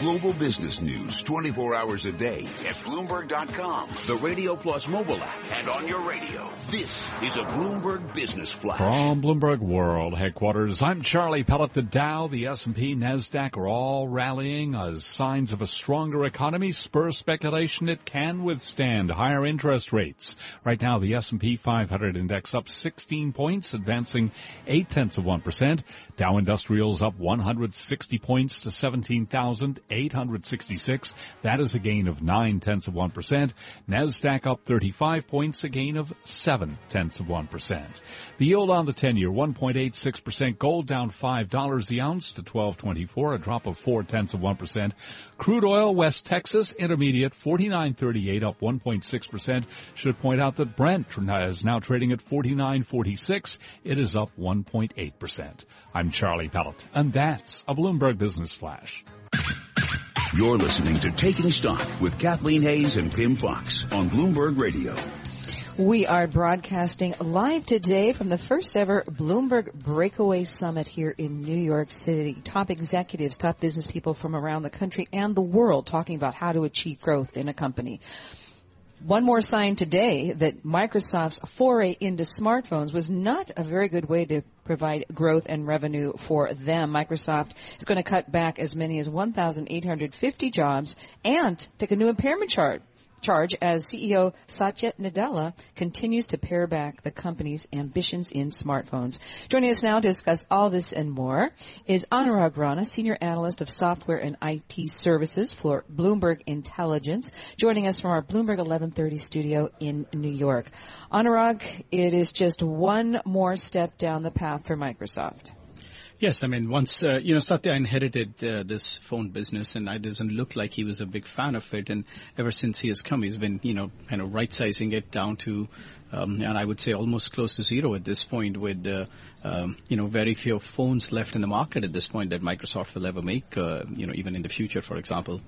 Global business news 24 hours a day at Bloomberg.com, the Radio Plus mobile app, and on your radio. This is a Bloomberg Business Flash. From Bloomberg World headquarters, I'm Charlie Pellet. The Dow, the S&P, NASDAQ are all rallying as signs of a stronger economy spur speculation it can withstand higher interest rates. Right now, the S&P 500 index up 16 points, advancing 8 tenths of 1%. Dow Industrials up 160 points to 17,000. 866. That is a gain of 9 tenths of 1%. NASDAQ up 35 points, a gain of 7 tenths of 1%. The yield on the 10 year, 1.86%. Gold down $5 the ounce to 1224, a drop of 4 tenths of 1%. Crude oil, West Texas Intermediate, 49.38, up 1.6%. Should point out that Brent is now trading at 49.46. It is up 1.8%. I'm Charlie Pellet, and that's a Bloomberg Business Flash. You're listening to Taking Stock with Kathleen Hays and Pimm Fox on Bloomberg Radio. We are broadcasting live today from the first ever Bloomberg Breakaway Summit here in New York City. Top executives, top business people from around the country and the world talking about how to achieve growth in a company. One more sign today that Microsoft's foray into smartphones was not a very good way to provide growth and revenue for them. Microsoft is going to cut back as many as 1,850 jobs and take a new impairment charge charge as CEO Satya Nadella continues to pare back the company's ambitions in smartphones. Joining us now to discuss all this and more is Anurag Rana, Senior Analyst of Software and IT Services for Bloomberg Intelligence, joining us from our Bloomberg 1130 studio in New York. Anurag, it is just one more step down the path for Microsoft. Yes, I mean, once, uh, you know, Satya inherited uh, this phone business and it doesn't look like he was a big fan of it. And ever since he has come, he's been, you know, kind of right-sizing it down to, um, and I would say almost close to zero at this point with, uh, um, you know, very few phones left in the market at this point that Microsoft will ever make, uh, you know, even in the future, for example.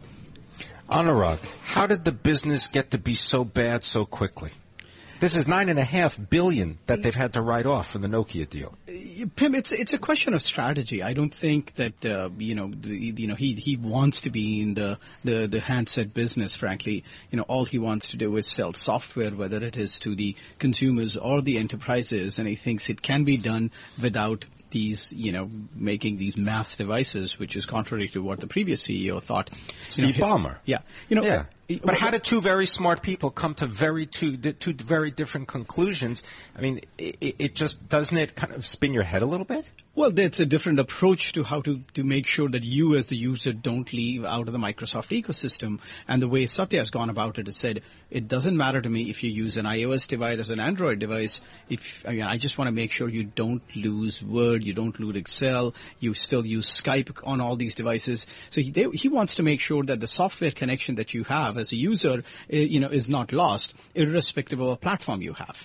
Anurag, how did the business get to be so bad so quickly? This is nine and a half billion that they've had to write off for the Nokia deal. Pimm, it's it's a question of strategy. I don't think that uh, you know the, you know he he wants to be in the, the the handset business. Frankly, you know all he wants to do is sell software, whether it is to the consumers or the enterprises, and he thinks it can be done without these, you know, making these mass devices, which is contrary to what the previous CEO thought. Steve you know, Ballmer. Yeah. You know, yeah. But how did two very smart people come to very two two very different conclusions? I mean, it, it, just doesn't it kind of spin your head a little bit? Well, it's a different approach to how to to make sure that you as the user don't leave out of the Microsoft ecosystem. And the way Satya has gone about it is said, it doesn't matter to me if you use an iOS device or an Android device. If I mean, I just want to make sure you don't lose Word, you don't lose Excel, you still use Skype on all these devices. So he they, he wants to make sure that the software connection that you have as a user, eh, you know, is not lost, irrespective of a platform you have.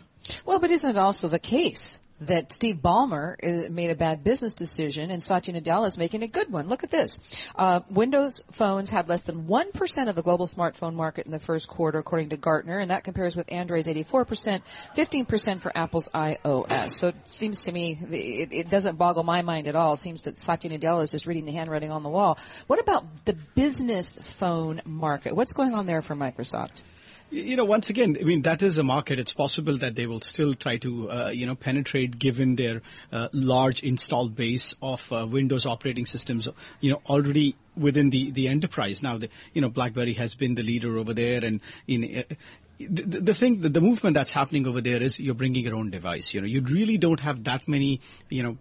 Well, but isn't it also the case that Steve Ballmer uh, made a bad business decision and Satya Nadella is making a good one. Look at this. Uh, Windows phones had less than 1% of the global smartphone market in the first quarter according to Gartner and that compares with Android's 84%, 15% for Apple's iOS. So it seems to me, it, it doesn't boggle my mind at all. It seems that Satya Nadella is just reading the handwriting on the wall. What about the business phone market? What's going on there for Microsoft? You know, once again, I mean, that is a market. It's possible that they will still try to, uh, you know, penetrate given their uh, large installed base of uh, Windows operating systems, you know, already within the, the enterprise. Now, the, you know, BlackBerry has been the leader over there and in, uh, the, the thing, the, the movement that's happening over there is you're bringing your own device. You know, you really don't have that many, you know,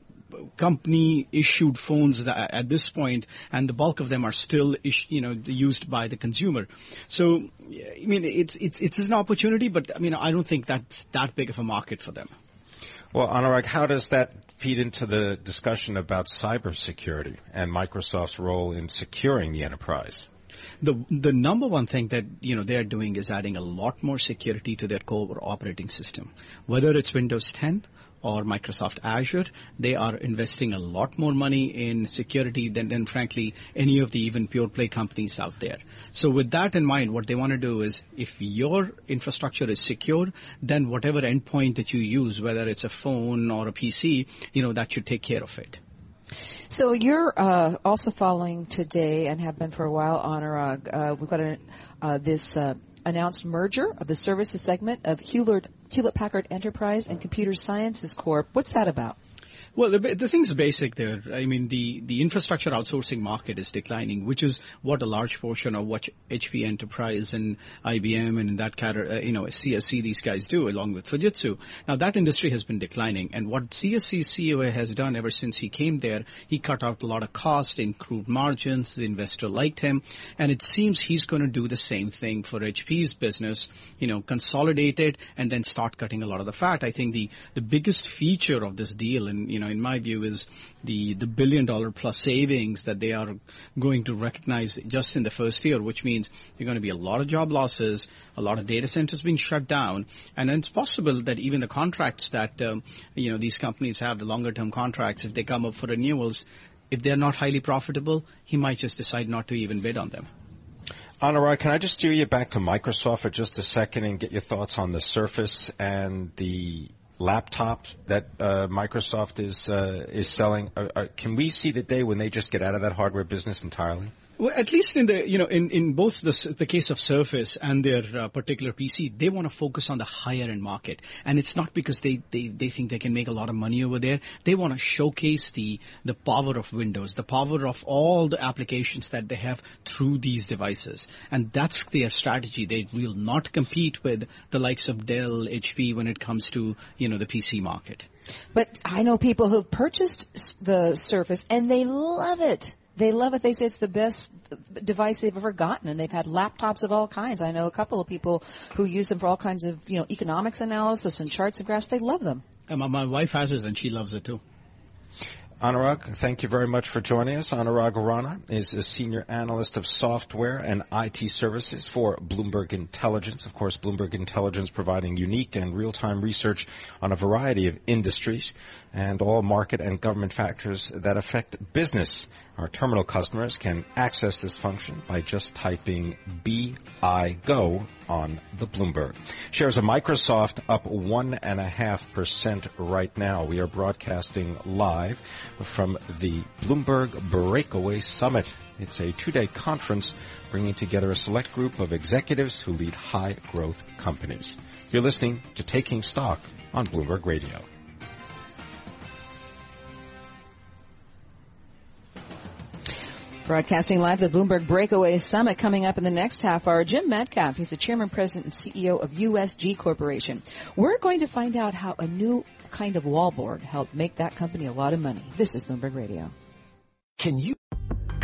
company issued phones that, at this point, and the bulk of them are still, you know, used by the consumer. So, I mean, it's it's it's an opportunity, but I mean, I don't think that's that big of a market for them. Well, Anurag, how does that feed into the discussion about cybersecurity and Microsoft's role in securing the enterprise? the the number one thing that you know they're doing is adding a lot more security to their core operating system, whether it's Windows 10 or Microsoft Azure, they are investing a lot more money in security than, than frankly any of the even pure play companies out there. So with that in mind, what they want to do is if your infrastructure is secure, then whatever endpoint that you use, whether it's a phone or a PC, you know, that should take care of it. So you're uh, also following today and have been for a while, Anurag. Uh, we've got a, uh, this uh, announced merger of the services segment of Hewlett, Hewlett Packard Enterprise and Computer Sciences Corp. What's that about? Well, the, the thing's basic there. I mean, the, the infrastructure outsourcing market is declining, which is what a large portion of what HP Enterprise and IBM and that kind of, uh, you know, CSC, these guys do along with Fujitsu. Now that industry has been declining and what CSC CEO has done ever since he came there, he cut out a lot of cost, improved margins, the investor liked him, and it seems he's going to do the same thing for HP's business, you know, consolidate it and then start cutting a lot of the fat. I think the, the biggest feature of this deal and, you know, know, in my view, is the, the billion dollar plus savings that they are going to recognize just in the first year, which means there are going to be a lot of job losses, a lot of data centers being shut down, and it's possible that even the contracts that, um, you know, these companies have, the longer term contracts, if they come up for renewals, if they're not highly profitable, he might just decide not to even bid on them. Anurag, can I just steer you back to Microsoft for just a second and get your thoughts on the Surface and the laptops that uh, Microsoft is uh, is selling? Are, are, can we see the day when they just get out of that hardware business entirely? Well, at least in the you know in, in both the the case of Surface and their uh, particular PC, they want to focus on the higher end market, and it's not because they, they they think they can make a lot of money over there. They want to showcase the the power of Windows, the power of all the applications that they have through these devices, and that's their strategy. They will not compete with the likes of Dell, HP when it comes to you know the PC market. But I know people who've purchased the Surface and they love it. They love it. They say it's the best device they've ever gotten, and they've had laptops of all kinds. I know a couple of people who use them for all kinds of, you know, economics analysis and charts and graphs. They love them. And my, my wife has it, and she loves it too. Anurag, thank you very much for joining us. Anurag Rana is a senior analyst of software and IT services for Bloomberg Intelligence. Of course, Bloomberg Intelligence providing unique and real-time research on a variety of industries and all market and government factors that affect business. Our terminal customers can access this function by just typing BIGO on the Bloomberg. Shares of Microsoft up one and a half percent right now. We are broadcasting live from the Bloomberg Breakaway Summit. It's a two-day conference bringing together a select group of executives who lead high growth companies. You're listening to Taking Stock on Bloomberg Radio. Broadcasting live the Bloomberg Breakaway Summit coming up in the next half hour. Jim Metcalf, he's the chairman, president, and CEO of USG Corporation. We're going to find out how a new kind of wallboard helped make that company a lot of money. This is Bloomberg Radio. Can you